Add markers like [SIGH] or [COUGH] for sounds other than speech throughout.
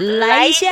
来一下。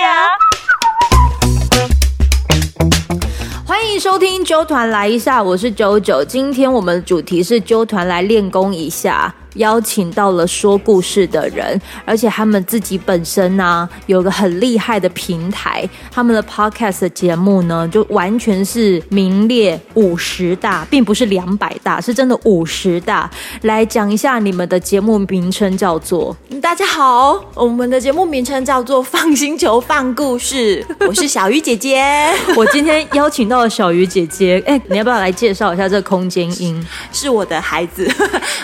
欢迎收听揪团来一下，我是九九。今天我们的主题是揪团来练功一下。邀请到了说故事的人，而且他们自己本身呢有个很厉害的平台，他们的 podcast 节目呢就完全是名列五十大，并不是两百大，是真的五十大。来讲一下你们的节目名称叫做？大家好，我们的节目名称叫做《放星球放故事》，[LAUGHS] 我是小鱼姐姐。[LAUGHS] 我今天邀请到了小鱼姐姐，哎，你要不要来介绍一下这个空间音？是我的孩子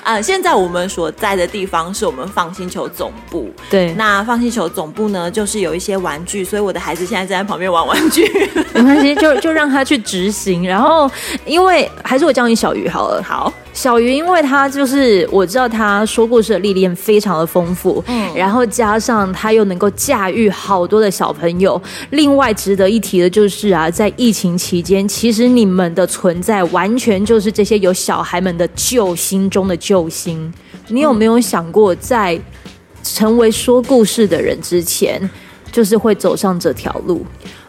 啊，[LAUGHS] 现在我们。所在的地方是我们放星球总部。对，那放星球总部呢，就是有一些玩具，所以我的孩子现在正在旁边玩玩具。[LAUGHS] 没关系，就就让他去执行。然后，因为还是我叫你小鱼好了。好，小鱼，因为他就是我知道他说故事的历练非常的丰富，嗯，然后加上他又能够驾驭好多的小朋友。另外值得一提的就是啊，在疫情期间，其实你们的存在完全就是这些有小孩们的救星中的救星。你有没有想过，在成为说故事的人之前，就是会走上这条路？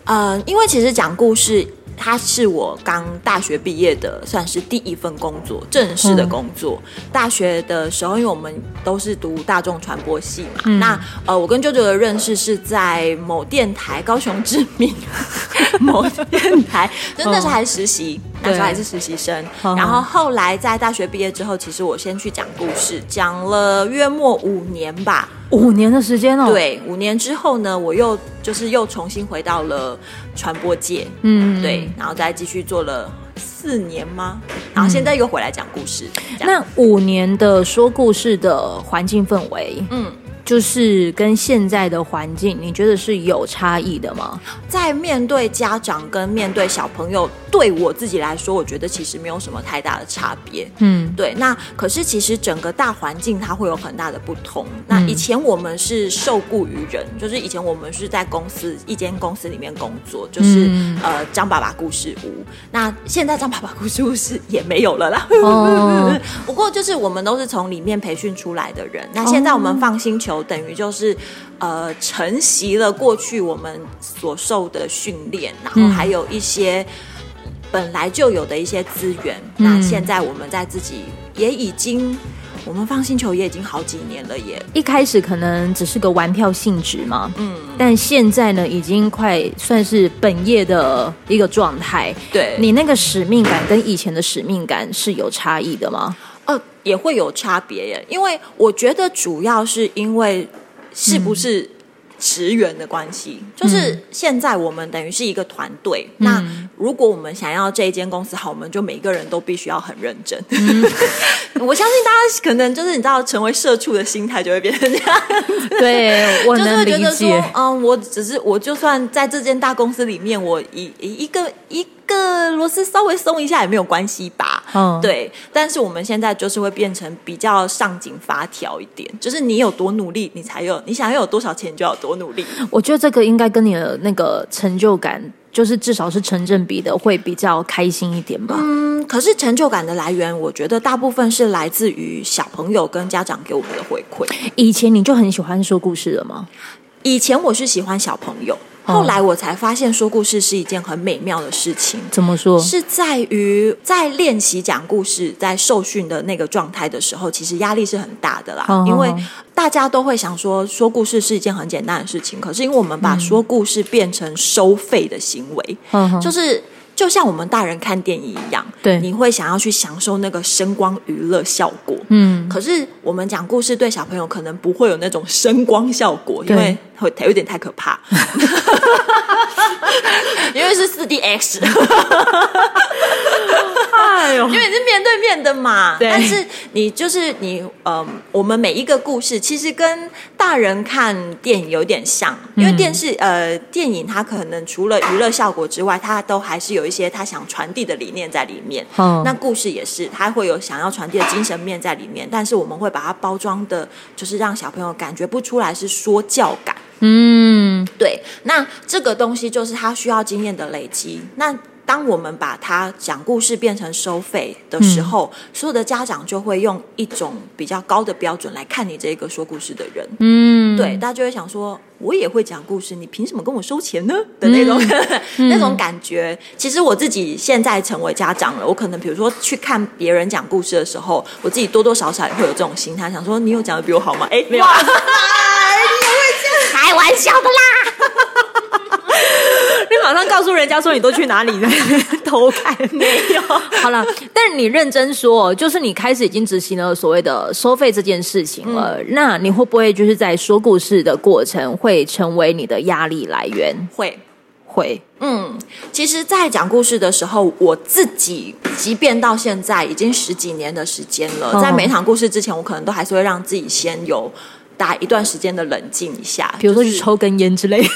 呃，因为其实讲故事。它是我刚大学毕业的，算是第一份工作，正式的工作。大学的时候，因为我们都是读大众传播系嘛，那呃，我跟舅舅的认识是在某电台，高雄知名 [LAUGHS] 某电台，真的是还实习，那时候还是实习生。然后后来在大学毕业之后，其实我先去讲故事，讲了约莫五年吧。五年的时间哦，对，五年之后呢，我又就是又重新回到了传播界，嗯，对，然后再继续做了四年吗？然后现在又回来讲故事。那五年的说故事的环境氛围，嗯。就是跟现在的环境，你觉得是有差异的吗？在面对家长跟面对小朋友，对我自己来说，我觉得其实没有什么太大的差别。嗯，对。那可是其实整个大环境它会有很大的不同。那以前我们是受雇于人，就是以前我们是在公司一间公司里面工作，就是呃张爸爸故事屋。那现在张爸爸故事屋是也没有了啦。哦。[LAUGHS] 不过就是我们都是从里面培训出来的人。那现在我们放心求。等于就是，呃，承袭了过去我们所受的训练，然后还有一些本来就有的一些资源。那现在我们在自己也已经，我们放星球也已经好几年了，也一开始可能只是个玩票性质嘛，嗯，但现在呢，已经快算是本业的一个状态。对你那个使命感跟以前的使命感是有差异的吗？呃，也会有差别耶，因为我觉得主要是因为是不是职员的关系，就是现在我们等于是一个团队。那如果我们想要这一间公司好，我们就每个人都必须要很认真。[LAUGHS] 我相信大家可能就是你知道，成为社畜的心态就会变成这样。对，我能理解。嗯，我只是我就算在这间大公司里面，我一一个一。个螺丝稍微松一下也没有关系吧，嗯，对。但是我们现在就是会变成比较上紧发条一点，就是你有多努力，你才有你想要有多少钱就要多努力。我觉得这个应该跟你的那个成就感，就是至少是成正比的，会比较开心一点吧。嗯，可是成就感的来源，我觉得大部分是来自于小朋友跟家长给我们的回馈。以前你就很喜欢说故事了吗？以前我是喜欢小朋友。后来我才发现，说故事是一件很美妙的事情。怎么说？是在于在练习讲故事、在受训的那个状态的时候，其实压力是很大的啦。因为大家都会想说，说故事是一件很简单的事情。可是因为我们把说故事变成收费的行为，就是。就像我们大人看电影一样，对，你会想要去享受那个声光娱乐效果。嗯，可是我们讲故事对小朋友可能不会有那种声光效果，因为会有点太可怕。[LAUGHS] 因为是四 D X。哎呦，因为你是面对面的嘛。但是你就是你，呃，我们每一个故事其实跟大人看电影有点像，因为电视呃电影它可能除了娱乐效果之外，它都还是有一些他想传递的理念在里面。那故事也是，他会有想要传递的精神面在里面，但是我们会把它包装的，就是让小朋友感觉不出来是说教感。嗯，对。那这个东西就是他需要经验的累积。那当我们把它讲故事变成收费的时候，所有的家长就会用一种比较高的标准来看你这个说故事的人。嗯。嗯，对，大家就会想说，我也会讲故事，你凭什么跟我收钱呢？的那种 [LAUGHS] 那种感觉。其实我自己现在成为家长了，我可能比如说去看别人讲故事的时候，我自己多多少少也会有这种心态，想说你有讲的比我好吗？哎，没有，[LAUGHS] 你会这样开玩笑的啦。你马上告诉人家说你都去哪里了？[LAUGHS] 偷看没有？[LAUGHS] 好了，但你认真说，就是你开始已经执行了所谓的收费这件事情了。那你会不会就是在说故事的过程会成为你的压力来源？会会，嗯，其实，在讲故事的时候，我自己即便到现在已经十几年的时间了，在每场故事之前，我可能都还是会让自己先有打一段时间的冷静一下，比如说去抽根烟之类。[LAUGHS]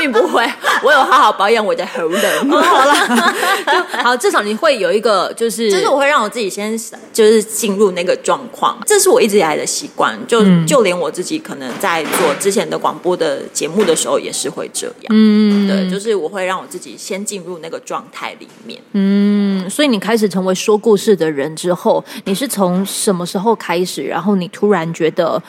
并不会，[LAUGHS] 我有好好保养我的喉咙。好了，[LAUGHS] 好，至少你会有一个，就是就是我会让我自己先就是进入那个状况，这是我一直以来的习惯。就就连我自己可能在做之前的广播的节目的时候，也是会这样。嗯，对，就是我会让我自己先进入那个状态里面。嗯，所以你开始成为说故事的人之后，你是从什么时候开始？然后你突然觉得。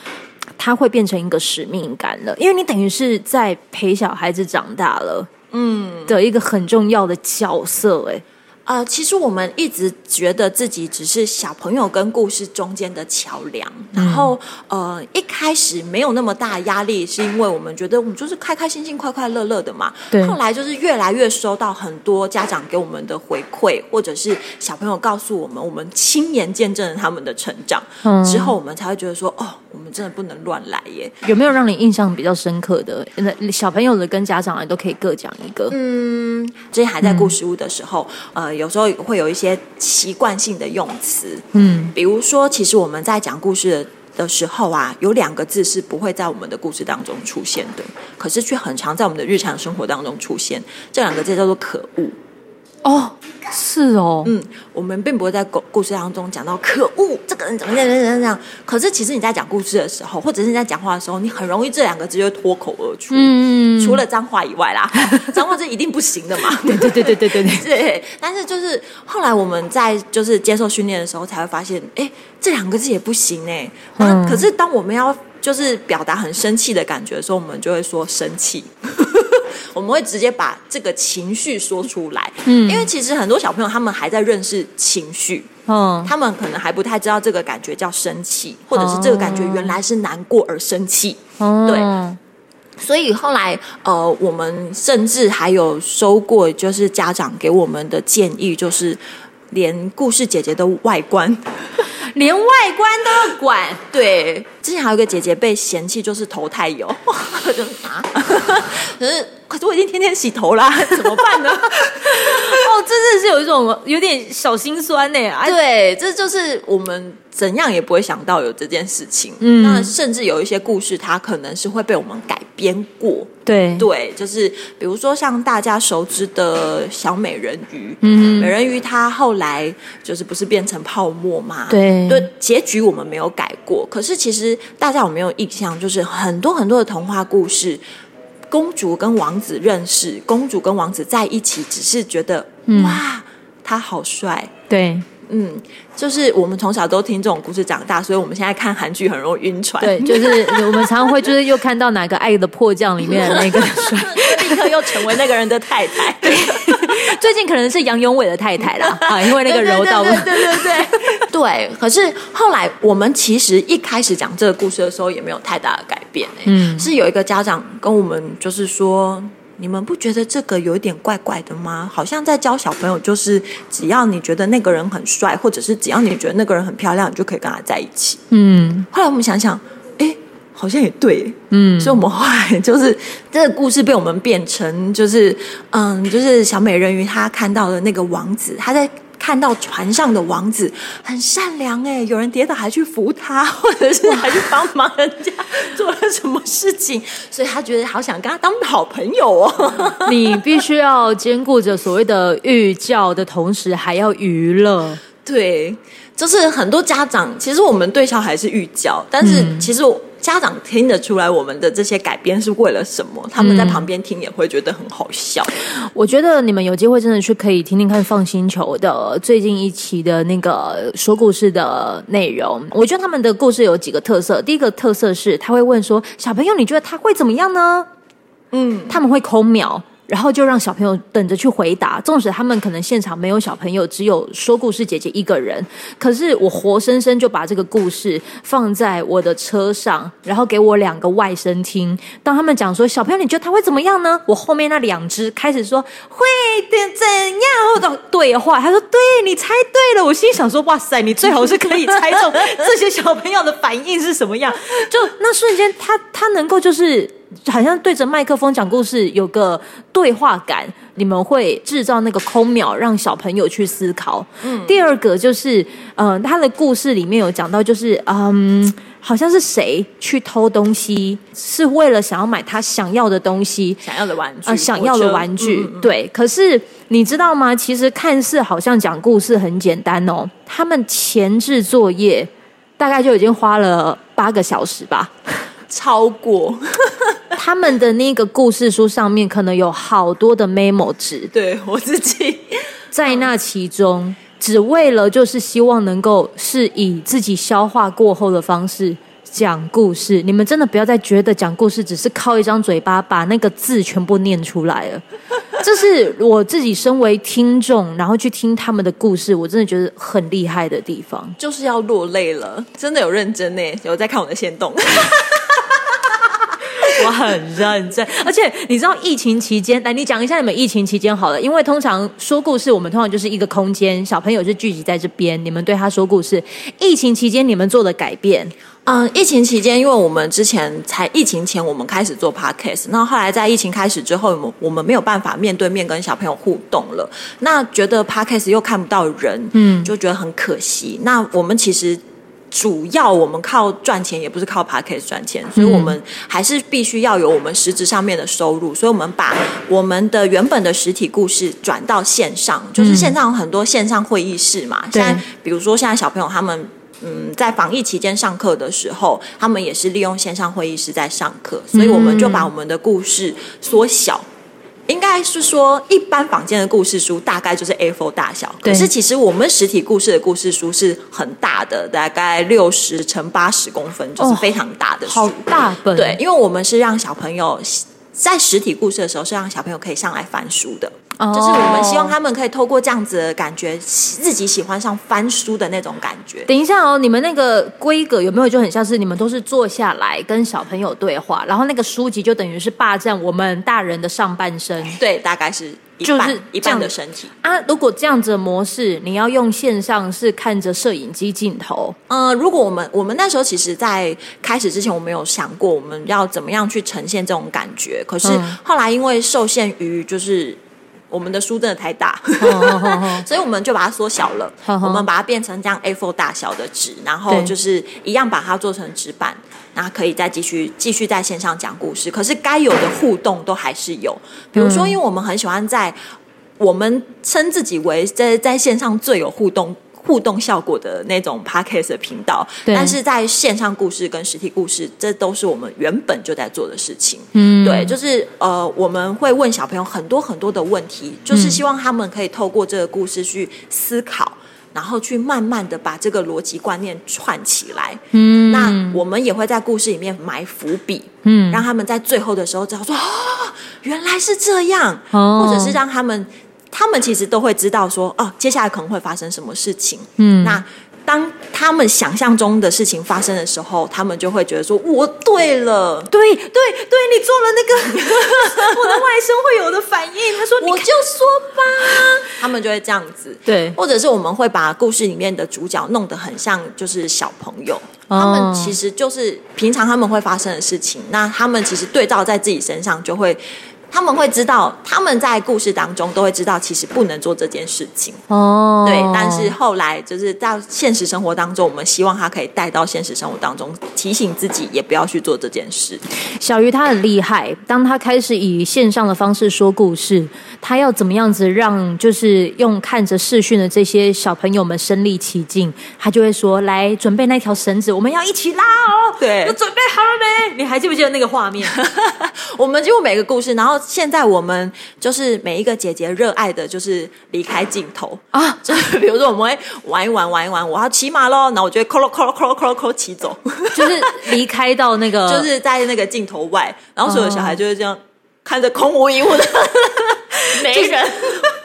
他会变成一个使命感了，因为你等于是在陪小孩子长大了，嗯，的一个很重要的角色，哎。呃，其实我们一直觉得自己只是小朋友跟故事中间的桥梁，然后呃，一开始没有那么大压力，是因为我们觉得我们就是开开心心、快快乐乐的嘛。对。后来就是越来越收到很多家长给我们的回馈，或者是小朋友告诉我们，我们亲眼见证了他们的成长，之后我们才会觉得说，哦，我们真的不能乱来耶。有没有让你印象比较深刻的？小朋友的跟家长都可以各讲一个。嗯，之前还在故事屋的时候，呃。有时候会有一些习惯性的用词，嗯，比如说，其实我们在讲故事的时候啊，有两个字是不会在我们的故事当中出现的，可是却很常在我们的日常生活当中出现。这两个字叫做“可恶”。哦。是哦，嗯，我们并不会在故故事当中讲到可恶这个人怎么样怎么样怎样。可是其实你在讲故事的时候，或者是你在讲话的时候，你很容易这两个字就脱口而出。嗯，除了脏话以外啦，[LAUGHS] 脏话是一定不行的嘛。对对对对对对 [LAUGHS] 对。但是就是后来我们在就是接受训练的时候，才会发现，哎，这两个字也不行哎。那可是当我们要就是表达很生气的感觉的时候，我们就会说生气。我们会直接把这个情绪说出来，嗯，因为其实很多小朋友他们还在认识情绪，嗯，他们可能还不太知道这个感觉叫生气，或者是这个感觉原来是难过而生气，对。所以后来，呃，我们甚至还有收过，就是家长给我们的建议，就是连故事姐姐的外观。[LAUGHS] 连外观都要管，对。之前还有一个姐姐被嫌弃，就是头太油，就啊，可是可是我已经天天洗头啦，[LAUGHS] 怎么办呢？哦，真的是有一种有点小心酸呢。对，这就是我们怎样也不会想到有这件事情。嗯，那甚至有一些故事，它可能是会被我们改编过。对对，就是比如说像大家熟知的小美人鱼，嗯，美人鱼她后来就是不是变成泡沫嘛？对，对，结局我们没有改过。可是其实大家有没有印象？就是很多很多的童话故事，公主跟王子认识，公主跟王子在一起，只是觉得哇，他好帅。对。嗯，就是我们从小都听这种故事长大，所以我们现在看韩剧很容易晕船。对，就是 [LAUGHS] 我们常常会就是又看到哪个《爱的迫降》里面的那个帅，[LAUGHS] 立刻又成为那个人的太太。[LAUGHS] [LAUGHS] 最近可能是杨永伟的太太啦，[LAUGHS] 啊，因为那个柔道。对对对 [LAUGHS] 对。可是后来我们其实一开始讲这个故事的时候，也没有太大的改变。嗯，是有一个家长跟我们就是说。你们不觉得这个有一点怪怪的吗？好像在教小朋友，就是只要你觉得那个人很帅，或者是只要你觉得那个人很漂亮，你就可以跟他在一起。嗯。后来我们想想，哎，好像也对。嗯。所以我们后来就是这个故事被我们变成，就是嗯，就是小美人鱼她看到的那个王子，她在。看到船上的王子很善良哎，有人跌倒还去扶他，[LAUGHS] 或者是还去帮忙人家做了什么事情，所以他觉得好想跟他当好朋友哦。[LAUGHS] 你必须要兼顾着所谓的寓教的同时，还要娱乐。对，就是很多家长其实我们对小孩是寓教，但是其实家长听得出来我们的这些改编是为了什么，他们在旁边听也会觉得很好笑。我觉得你们有机会真的去可以听听看放星球的最近一期的那个说故事的内容。我觉得他们的故事有几个特色，第一个特色是他会问说：“小朋友，你觉得他会怎么样呢？”嗯，他们会空秒。然后就让小朋友等着去回答，纵使他们可能现场没有小朋友，只有说故事姐姐一个人，可是我活生生就把这个故事放在我的车上，然后给我两个外甥听。当他们讲说小朋友你觉得他会怎么样呢？我后面那两只开始说会的怎样的对话，他说对你猜对了。我心想说哇塞，你最好是可以猜中这些小朋友的反应是什么样。就那瞬间，他他能够就是。好像对着麦克风讲故事，有个对话感。你们会制造那个空秒，让小朋友去思考。嗯，第二个就是，嗯，他的故事里面有讲到，就是嗯，好像是谁去偷东西，是为了想要买他想要的东西，想要的玩具，想要的玩具。对，可是你知道吗？其实看似好像讲故事很简单哦，他们前置作业大概就已经花了八个小时吧。超过他们的那个故事书上面，可能有好多的 memo 纸。对我自己在那其中，只为了就是希望能够是以自己消化过后的方式讲故事。你们真的不要再觉得讲故事只是靠一张嘴巴把那个字全部念出来了。[LAUGHS] 这是我自己身为听众，然后去听他们的故事，我真的觉得很厉害的地方，就是要落泪了。真的有认真呢，有在看我的线动。[LAUGHS] [LAUGHS] 我很认真，而且你知道疫情期间，来你讲一下你们疫情期间好了，因为通常说故事，我们通常就是一个空间，小朋友是聚集在这边，你们对他说故事。疫情期间你们做的改变，嗯，疫情期间，因为我们之前才疫情前我们开始做 podcast，那后来在疫情开始之后，我们我们没有办法面对面跟小朋友互动了，那觉得 podcast 又看不到人，嗯，就觉得很可惜。那我们其实。主要我们靠赚钱，也不是靠 p a c k a g e 赚钱，所以我们还是必须要有我们实质上面的收入。所以我们把我们的原本的实体故事转到线上，就是线上很多线上会议室嘛。现在比如说现在小朋友他们嗯在防疫期间上课的时候，他们也是利用线上会议室在上课，所以我们就把我们的故事缩小。应该是说，一般房间的故事书大概就是 A4 大小，可是其实我们实体故事的故事书是很大的，大概六十乘八十公分，就是非常大的书，好大本。对，因为我们是让小朋友在实体故事的时候，是让小朋友可以上来翻书的。就是我们希望他们可以透过这样子的感觉，自己喜欢上翻书的那种感觉。等一下哦，你们那个规格有没有就很像是你们都是坐下来跟小朋友对话，然后那个书籍就等于是霸占我们大人的上半身？对，大概是就是一半的身体啊。如果这样子的模式，你要用线上是看着摄影机镜头。呃，如果我们我们那时候其实，在开始之前，我们有想过我们要怎么样去呈现这种感觉，可是后来因为受限于就是。我们的书真的太大，[LAUGHS] 所以我们就把它缩小了。我们把它变成这样 A4 大小的纸，然后就是一样把它做成纸板，然后可以再继续继续在线上讲故事。可是该有的互动都还是有，比如说，因为我们很喜欢在我们称自己为在在线上最有互动。互动效果的那种 podcast 的频道，但是在线上故事跟实体故事，这都是我们原本就在做的事情。嗯，对，就是呃，我们会问小朋友很多很多的问题，就是希望他们可以透过这个故事去思考，然后去慢慢的把这个逻辑观念串起来。嗯，那我们也会在故事里面埋伏笔，嗯，让他们在最后的时候知道说，哦，原来是这样，或者是让他们。他们其实都会知道说，哦，接下来可能会发生什么事情。嗯，那当他们想象中的事情发生的时候，他们就会觉得说，我对了，对对对，你做了那个 [LAUGHS] 我的外甥会有的反应。他说，[LAUGHS] 我就说吧，[LAUGHS] 他们就会这样子。对，或者是我们会把故事里面的主角弄得很像就是小朋友，他们其实就是平常他们会发生的事情，那他们其实对照在自己身上就会。他们会知道，他们在故事当中都会知道，其实不能做这件事情。哦，对，但是后来就是到现实生活当中，我们希望他可以带到现实生活当中，提醒自己也不要去做这件事。小鱼他很厉害，当他开始以线上的方式说故事，他要怎么样子让就是用看着视讯的这些小朋友们身临其境，他就会说：“来，准备那条绳子，我们要一起拉哦。”对都准备好了没？你还记不记得那个画面？[LAUGHS] 我们就每个故事，然后现在我们就是每一个姐姐热爱的就是离开镜头。啊，[LAUGHS] 就是比如说我们会玩一玩玩一玩，我要骑马喽，然后我就会扣咯扣咯扣咯扣骑走，就是离开到那个，[LAUGHS] 就是在那个镜头外，然后所有小孩就会这样看着空无一物的 [LAUGHS] 没人，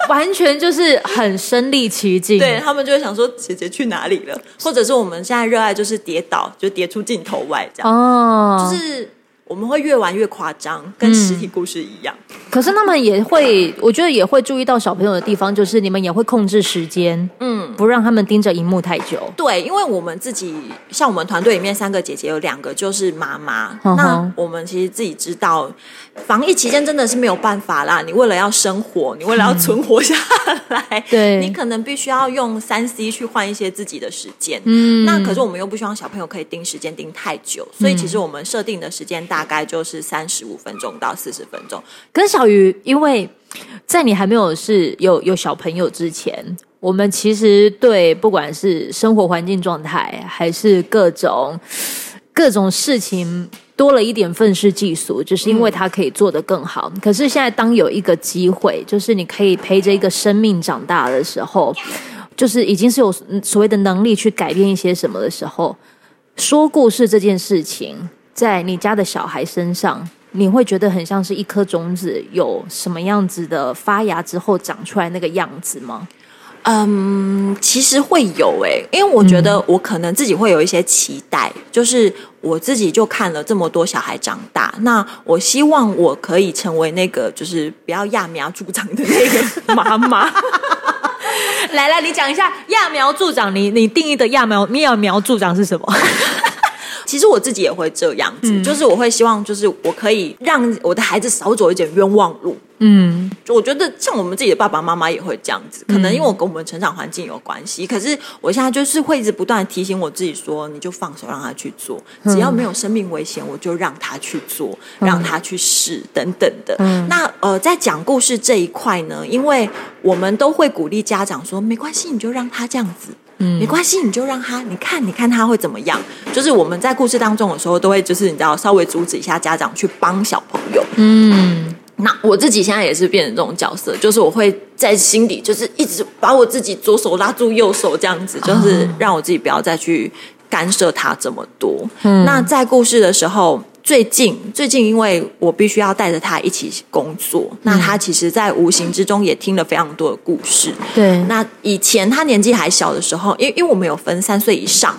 完全就是很身临其境。对他们就会想说姐姐去哪里了，或者是我们现在热爱就是跌倒，就跌出镜头外这样，哦，就是我们会越玩越夸张，跟实体故事一样。可是他们也会，我觉得也会注意到小朋友的地方，就是你们也会控制时间，嗯，不让他们盯着荧幕太久。对，因为我们自己像我们团队里面三个姐姐，有两个就是妈妈。那我们其实自己知道，防疫期间真的是没有办法啦。你为了要生活，你为了要存活下来，[LAUGHS] 对你可能必须要用三 C 去换一些自己的时间。嗯，那可是我们又不希望小朋友可以盯时间盯太久，所以其实我们设定的时间大大概就是三十五分钟到四十分钟。跟小鱼，因为在你还没有是有有小朋友之前，我们其实对不管是生活环境状态，还是各种各种事情。多了一点愤世嫉俗，就是因为他可以做得更好。可是现在，当有一个机会，就是你可以陪着一个生命长大的时候，就是已经是有所谓的能力去改变一些什么的时候，说故事这件事情，在你家的小孩身上，你会觉得很像是一颗种子，有什么样子的发芽之后长出来那个样子吗？嗯，其实会有诶、因为我觉得我可能自己会有一些期待，就是我自己就看了这么多小孩长大，那我希望我可以成为那个就是不要揠苗助长的那个妈妈。[LAUGHS] 来来，你讲一下揠苗助长，你你定义的揠苗揠苗助长是什么？[LAUGHS] 其实我自己也会这样子，就是我会希望，就是我可以让我的孩子少走一点冤枉路。嗯，就我觉得像我们自己的爸爸妈妈也会这样子，可能因为我跟我们成长环境有关系。可是我现在就是会一直不断的提醒我自己说，你就放手让他去做，只要没有生命危险，我就让他去做，让他去试等等的。那呃，在讲故事这一块呢，因为我们都会鼓励家长说，没关系，你就让他这样子。嗯，没关系，你就让他，你看，你看他会怎么样？就是我们在故事当中的时候，都会就是你知道稍微阻止一下家长去帮小朋友。嗯，那我自己现在也是变成这种角色，就是我会在心底就是一直把我自己左手拉住右手这样子，就是让我自己不要再去干涉他这么多。嗯那在故事的时候。最近，最近，因为我必须要带着他一起工作，那他其实，在无形之中也听了非常多的故事。对，那以前他年纪还小的时候，因为因为我们有分三岁以上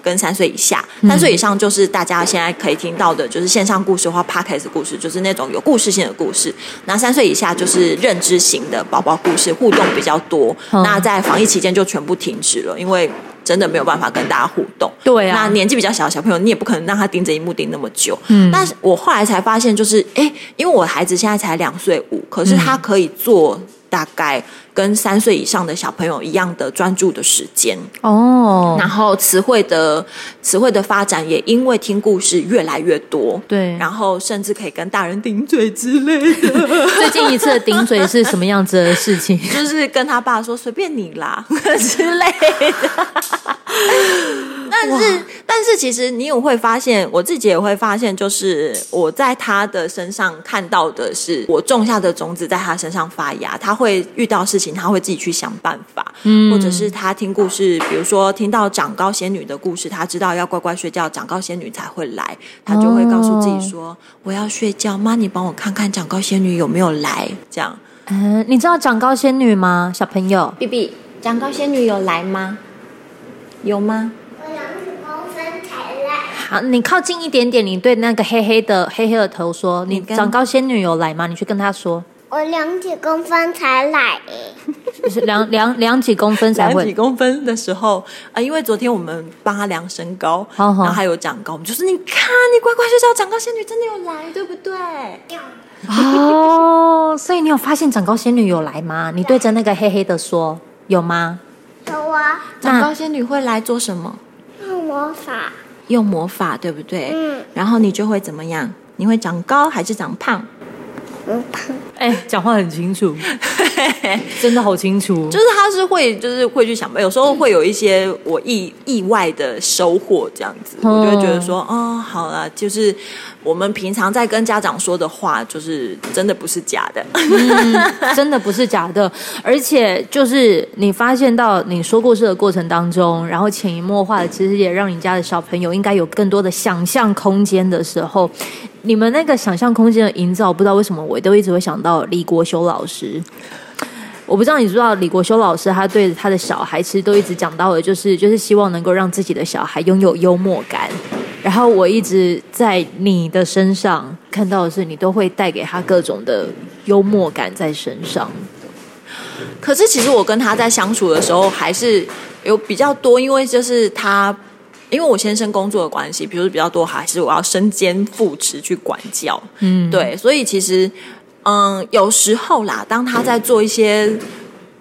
跟三岁以下，三岁以上就是大家现在可以听到的，就是线上故事或 podcast 故事，就是那种有故事性的故事。那三岁以下就是认知型的宝宝故事，互动比较多。嗯那在防疫期间就全部停止了，因为真的没有办法跟大家互动。对啊那年纪比较小的小朋友，你也不可能让他盯着荧幕盯那么久。嗯，但是我后来才发现，就是哎，因为我孩子现在才两岁五，可是他可以做大概跟三岁以上的小朋友一样的专注的时间。哦，然后词汇的词汇的发展也因为听故事越来越多，对然后甚至可以跟大人顶嘴之类的，[LAUGHS] 最近一次的顶嘴是什么样子的事情？[LAUGHS] 就是跟他爸说随便你啦 [LAUGHS] 之类的。但是，但是，其实你也会发现，我自己也会发现，就是我在他的身上看到的是，我种下的种子在他身上发芽，他会遇到事情，他会自己去想办法，嗯，或者是他听故事，比如说听到长高仙女的故事，他知道要乖乖睡觉，长高仙女才会来，他就会告诉自己说：“我要睡觉，妈，你帮我看看长高仙女有没有来。”这样嗯，你知道长高仙女吗，小朋友？，B B，长高仙女有来吗？有吗？我两十公分才来，好，你靠近一点点，你对那个黑黑的黑黑的头说：“你长高仙女有来吗？”你去跟她说，我两几公分才来诶。就是量量量几公分才量几。公分的时候，啊，因为昨天我们帮他量身高，好好然后还有长高，我们就说你看，你乖乖睡觉，长高仙女真的有来，对不对？哦，所以你有发现长高仙女有来吗？你对着那个黑黑的说有吗？有啊，长高仙女会来做什么？用魔法。用魔法，对不对？嗯。然后你就会怎么样？你会长高还是长胖？嗯，胖。哎，讲话很清楚，[LAUGHS] 真的好清楚。就是他是会，就是会去想，有时候会有一些我意意外的收获，这样子，我就会觉得说，哦，好了，就是我们平常在跟家长说的话，就是真的不是假的，真的不是假的。而且就是你发现到你说故事的过程当中，然后潜移默化的，其实也让你家的小朋友应该有更多的想象空间的时候。你们那个想象空间的营造，不知道为什么我都一直会想到李国修老师。我不知道你知道李国修老师，他对他的小孩其实都一直讲到的，就是就是希望能够让自己的小孩拥有幽默感。然后我一直在你的身上看到的是，你都会带给他各种的幽默感在身上。可是其实我跟他在相处的时候，还是有比较多，因为就是他。因为我先生工作的关系，比如比较多，还是我要身兼父职去管教，嗯，对，所以其实，嗯，有时候啦，当他在做一些。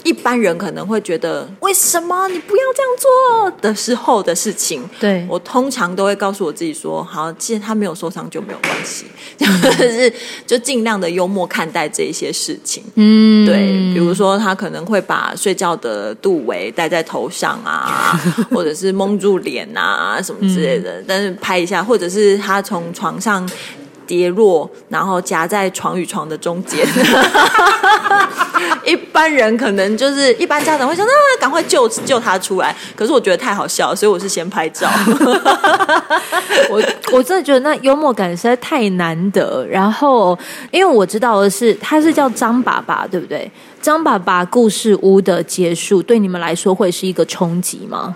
一般人可能会觉得，为什么你不要这样做？的时候的事情，对。我通常都会告诉我自己说，好，既然他没有受伤就没有关系，就是就尽量的幽默看待这一些事情。嗯，对，比如说他可能会把睡觉的肚围戴在头上啊，[LAUGHS] 或者是蒙住脸啊什么之类的，但是拍一下，或者是他从床上。跌落，然后夹在床与床的中间。[LAUGHS] 一般人可能就是一般家长会想，那赶快救救他出来。可是我觉得太好笑，所以我是先拍照。[LAUGHS] 我我真的觉得那幽默感实在太难得。然后，因为我知道的是，他是叫张爸爸，对不对？张爸爸故事屋的结束，对你们来说会是一个冲击吗？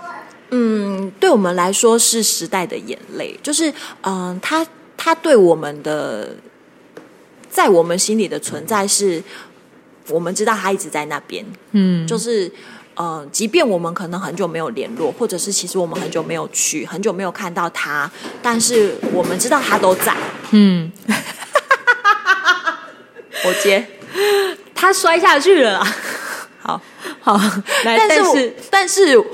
嗯，对我们来说是时代的眼泪，就是嗯，他。他对我们的，在我们心里的存在是，我们知道他一直在那边，嗯，就是，呃，即便我们可能很久没有联络，或者是其实我们很久没有去，很久没有看到他，但是我们知道他都在，嗯，我接，他摔下去了，[LAUGHS] 好。好，但是但是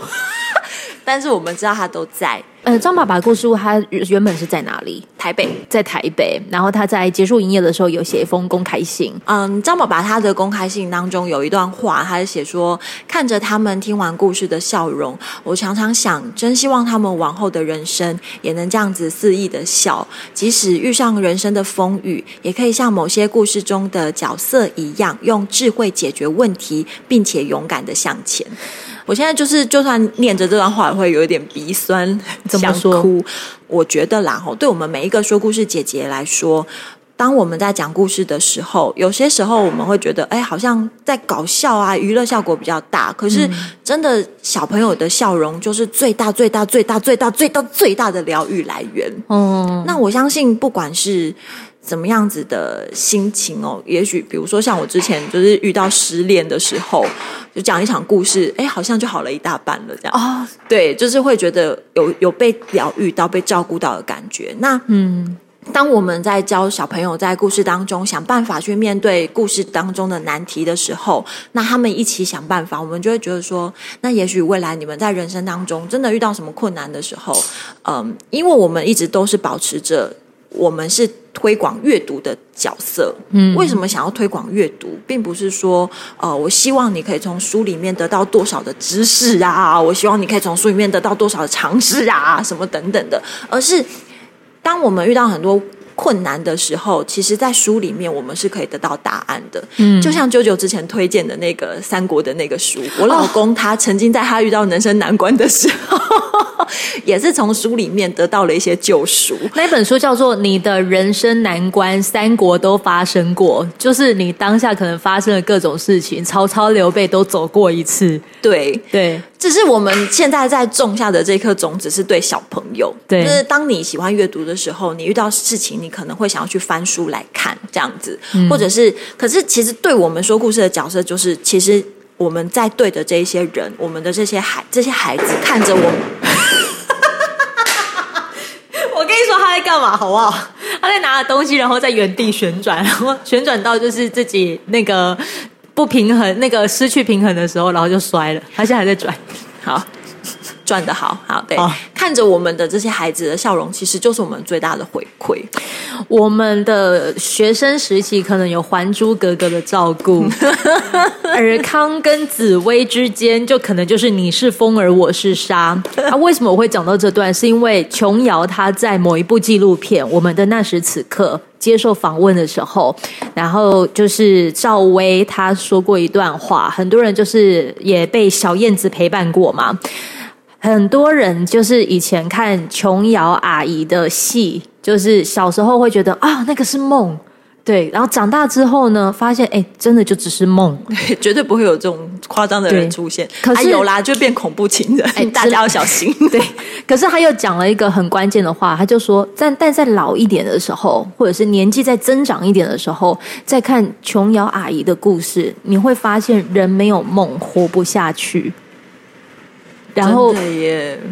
[LAUGHS] 但是我们知道他都在。呃，张爸爸故事屋他原本是在哪里？台北，在台北。然后他在结束营业的时候有写一封公开信。嗯，张爸爸他的公开信当中有一段话，他是写说：“看着他们听完故事的笑容，我常常想，真希望他们往后的人生也能这样子肆意的笑，即使遇上人生的风雨，也可以像某些故事中的角色一样，用智慧解决问题，并且勇敢的向前。”我现在就是，就算念着这段话，会有一点鼻酸，想哭。我觉得啦，吼，对我们每一个说故事姐姐来说，当我们在讲故事的时候，有些时候我们会觉得，哎，好像在搞笑啊，娱乐效果比较大。可是，真的小朋友的笑容，就是最大、最大、最大、最大、最大、最大的疗愈来源。哦，那我相信，不管是。怎么样子的心情哦？也许比如说像我之前就是遇到失恋的时候，就讲一场故事，哎，好像就好了一大半了，这样哦。对，就是会觉得有有被疗愈到、被照顾到的感觉。那嗯，当我们在教小朋友在故事当中想办法去面对故事当中的难题的时候，那他们一起想办法，我们就会觉得说，那也许未来你们在人生当中真的遇到什么困难的时候，嗯，因为我们一直都是保持着。我们是推广阅读的角色，嗯，为什么想要推广阅读，并不是说，呃，我希望你可以从书里面得到多少的知识啊，我希望你可以从书里面得到多少的常识啊，什么等等的，而是当我们遇到很多。困难的时候，其实，在书里面我们是可以得到答案的。嗯，就像舅舅之前推荐的那个三国的那个书，我老公他曾经在他遇到人生难关的时候，[LAUGHS] 也是从书里面得到了一些救赎。那本书叫做《你的人生难关三国都发生过》，就是你当下可能发生的各种事情，曹操、刘备都走过一次。对对。只是我们现在在种下的这颗种子是对小朋友，对，就是当你喜欢阅读的时候，你遇到事情，你可能会想要去翻书来看这样子，或者是，可是其实对我们说故事的角色，就是其实我们在对的这一些人，我们的这些孩这些孩子看着我，[LAUGHS] 我跟你说他在干嘛，好不好？他在拿着东西，然后在原地旋转，然后旋转到就是自己那个不平衡、那个失去平衡的时候，然后就摔了。他现在还在转。好，转的好，好，对好，看着我们的这些孩子的笑容，其实就是我们最大的回馈。我们的学生时期可能有《还珠格格》的照顾，[LAUGHS] 尔康跟紫薇之间就可能就是你是风儿，我是沙。啊，为什么我会讲到这段？是因为琼瑶她在某一部纪录片《我们的那时此刻》接受访问的时候，然后就是赵薇她说过一段话，很多人就是也被小燕子陪伴过嘛。很多人就是以前看琼瑶阿姨的戏，就是小时候会觉得啊，那个是梦，对，然后长大之后呢，发现哎，真的就只是梦，[LAUGHS] 绝对不会有这种夸张的人出现。可是啊有啦，就变恐怖情人，哎大家要小心。[LAUGHS] 对。可是他又讲了一个很关键的话，他就说，但但在老一点的时候，或者是年纪再增长一点的时候，再看琼瑶阿姨的故事，你会发现人没有梦活不下去。然后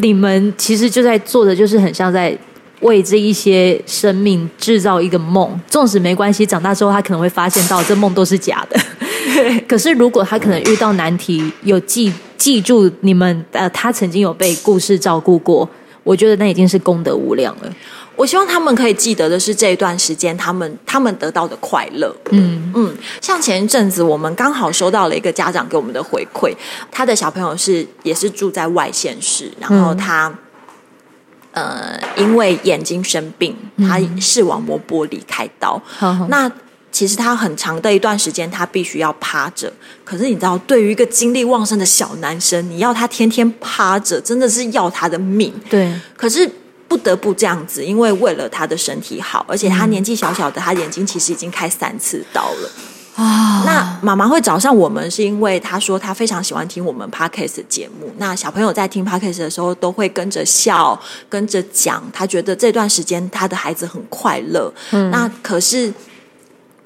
你们其实就在做的，就是很像在为这一些生命制造一个梦。纵使没关系，长大之后他可能会发现到这梦都是假的。[LAUGHS] 可是如果他可能遇到难题，有记记住你们呃，他曾经有被故事照顾过，我觉得那已经是功德无量了。我希望他们可以记得的是这一段时间他们他们得到的快乐。嗯嗯，像前一阵子我们刚好收到了一个家长给我们的回馈，他的小朋友是也是住在外县市，然后他。呃，因为眼睛生病，他视网膜剥离开刀。那其实他很长的一段时间，他必须要趴着。可是你知道，对于一个精力旺盛的小男生，你要他天天趴着，真的是要他的命。对，可是不得不这样子，因为为了他的身体好，而且他年纪小小的，他眼睛其实已经开三次刀了。啊，那妈妈会找上我们，是因为她说她非常喜欢听我们 podcast 节目。那小朋友在听 podcast 的时候，都会跟着笑，跟着讲，他觉得这段时间他的孩子很快乐。嗯那可是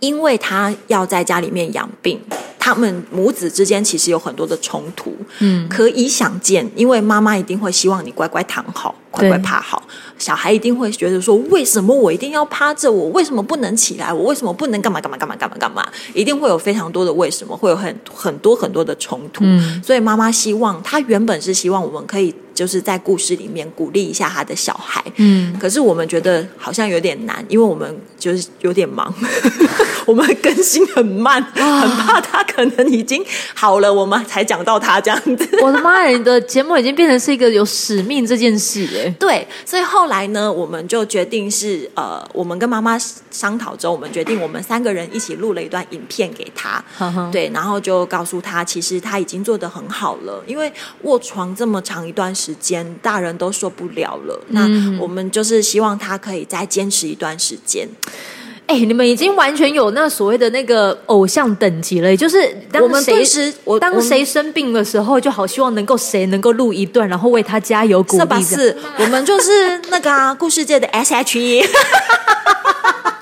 因为他要在家里面养病，他们母子之间其实有很多的冲突。嗯，可以想见，因为妈妈一定会希望你乖乖躺好，乖乖趴好。小孩一定会觉得说，为什么我一定要趴着？我为什么不能起来？我为什么不能干嘛干嘛干嘛干嘛干嘛？一定会有非常多的为什么，会有很很多很多的冲突。嗯所以妈妈希望，她原本是希望我们可以就是在故事里面鼓励一下她的小孩。嗯，可是我们觉得好像有点难，因为我们就是有点忙，[LAUGHS] 我们更新很慢，很怕他可能已经好了，我们才讲到他这样子。[LAUGHS] 我的妈呀，你的节目已经变成是一个有使命这件事哎。对，所以后来呢，我们就决定是呃，我们跟妈妈商讨之后，我们决定我们三个人一起录了一段影片给他。对，然后就告诉他，其实他已经做的很好了，因为卧床这么长一段时间，大人都受不了了。那我们就是希望他可以再坚持一段时间。哎、你们已经完全有那所谓的那个偶像等级了，就是当我们谁顿时，我当谁生病的时候，就好希望能够谁能够录一段，然后为他加油鼓是吧？励这样。是，我们就是那个啊，故事界的 S.H.E。你 [LAUGHS]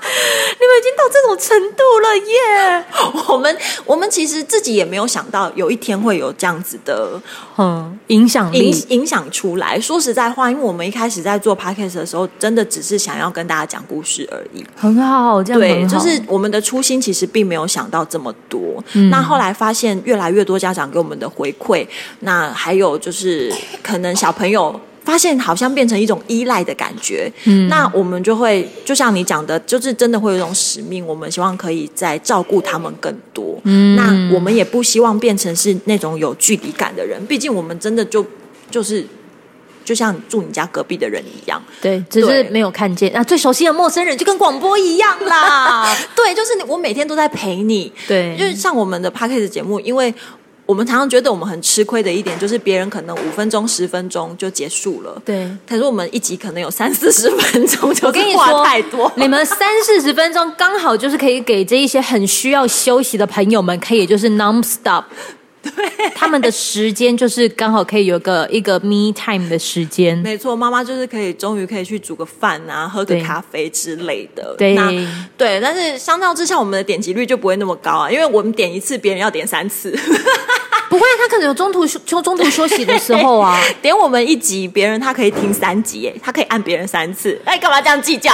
们已经到这种程度了耶！我们我们其实自己也没有想到有一天会有这样子的嗯，影响力影影响出来。说实在话，因为我们一开始在做 podcast 的时候，真的只是想要跟大家讲故事而已。很好，这样对，就是我们的初心其实并没有想到这么多。嗯那后来发现越来越多家长给我们的回馈，那还有就是可能小朋友。发现好像变成一种依赖的感觉，嗯，那我们就会就像你讲的，就是真的会有一种使命，我们希望可以再照顾他们更多，嗯，那我们也不希望变成是那种有距离感的人，毕竟我们真的就就是就像住你家隔壁的人一样，对，只是没有看见。那最熟悉的陌生人就跟广播一样啦。[LAUGHS] 对，就是我每天都在陪你，对，就是像我们的 p a c k a g e 节目，因为我们常常觉得我们很吃亏的一点，就是别人可能五分钟、十分钟就结束了，对。可是我们一集可能有三四十分钟，就我跟你说太多。你们三四十分钟刚好就是可以给这一些很需要休息的朋友们，可以就是 non stop。[LAUGHS] 对，他们的时间就是刚好可以有个一个 me time 的时间。没错，妈妈就是可以终于可以去煮个饭啊，喝个咖啡之类的。对那对，但是相较之下，我们的点击率就不会那么高啊，因为我们点一次，别人要点三次。不会，他可能有中途休中中途休息的时候啊。[LAUGHS] 点我们一集，别人他可以听三集，哎，他可以按别人三次，哎，干嘛这样计较？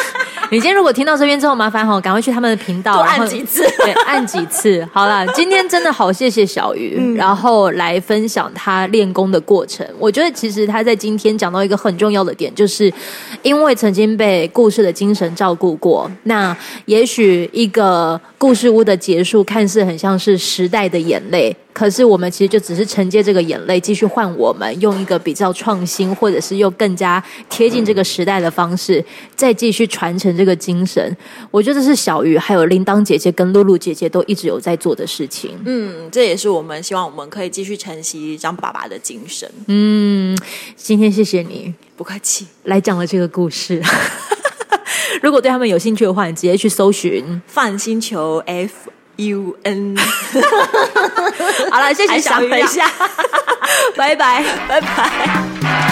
[LAUGHS] 你今天如果听到这边之后，麻烦哈，赶快去他们的频道，多按几次。[LAUGHS] 对，按几次。好了，今天真的好谢谢小鱼，然后来分享他练功的过程。我觉得其实他在今天讲到一个很重要的点，就是因为曾经被故事的精神照顾过，那也许一个故事屋的结束，看似很像是时代的眼泪。可是我们其实就只是承接这个眼泪，继续换我们用一个比较创新，或者是又更加贴近这个时代的方式，再继续传承这个精神。我觉得这是小鱼还有铃铛姐姐跟露露姐姐都一直有在做的事情。嗯，这也是我们希望我们可以继续承袭张爸爸的精神。嗯，今天谢谢你不客气，来讲了这个故事。如果对他们有兴趣的话，你直接去搜寻。放星球 F U N。[LAUGHS] 好了，谢谢小鱼一下，[LAUGHS] 拜拜。拜拜。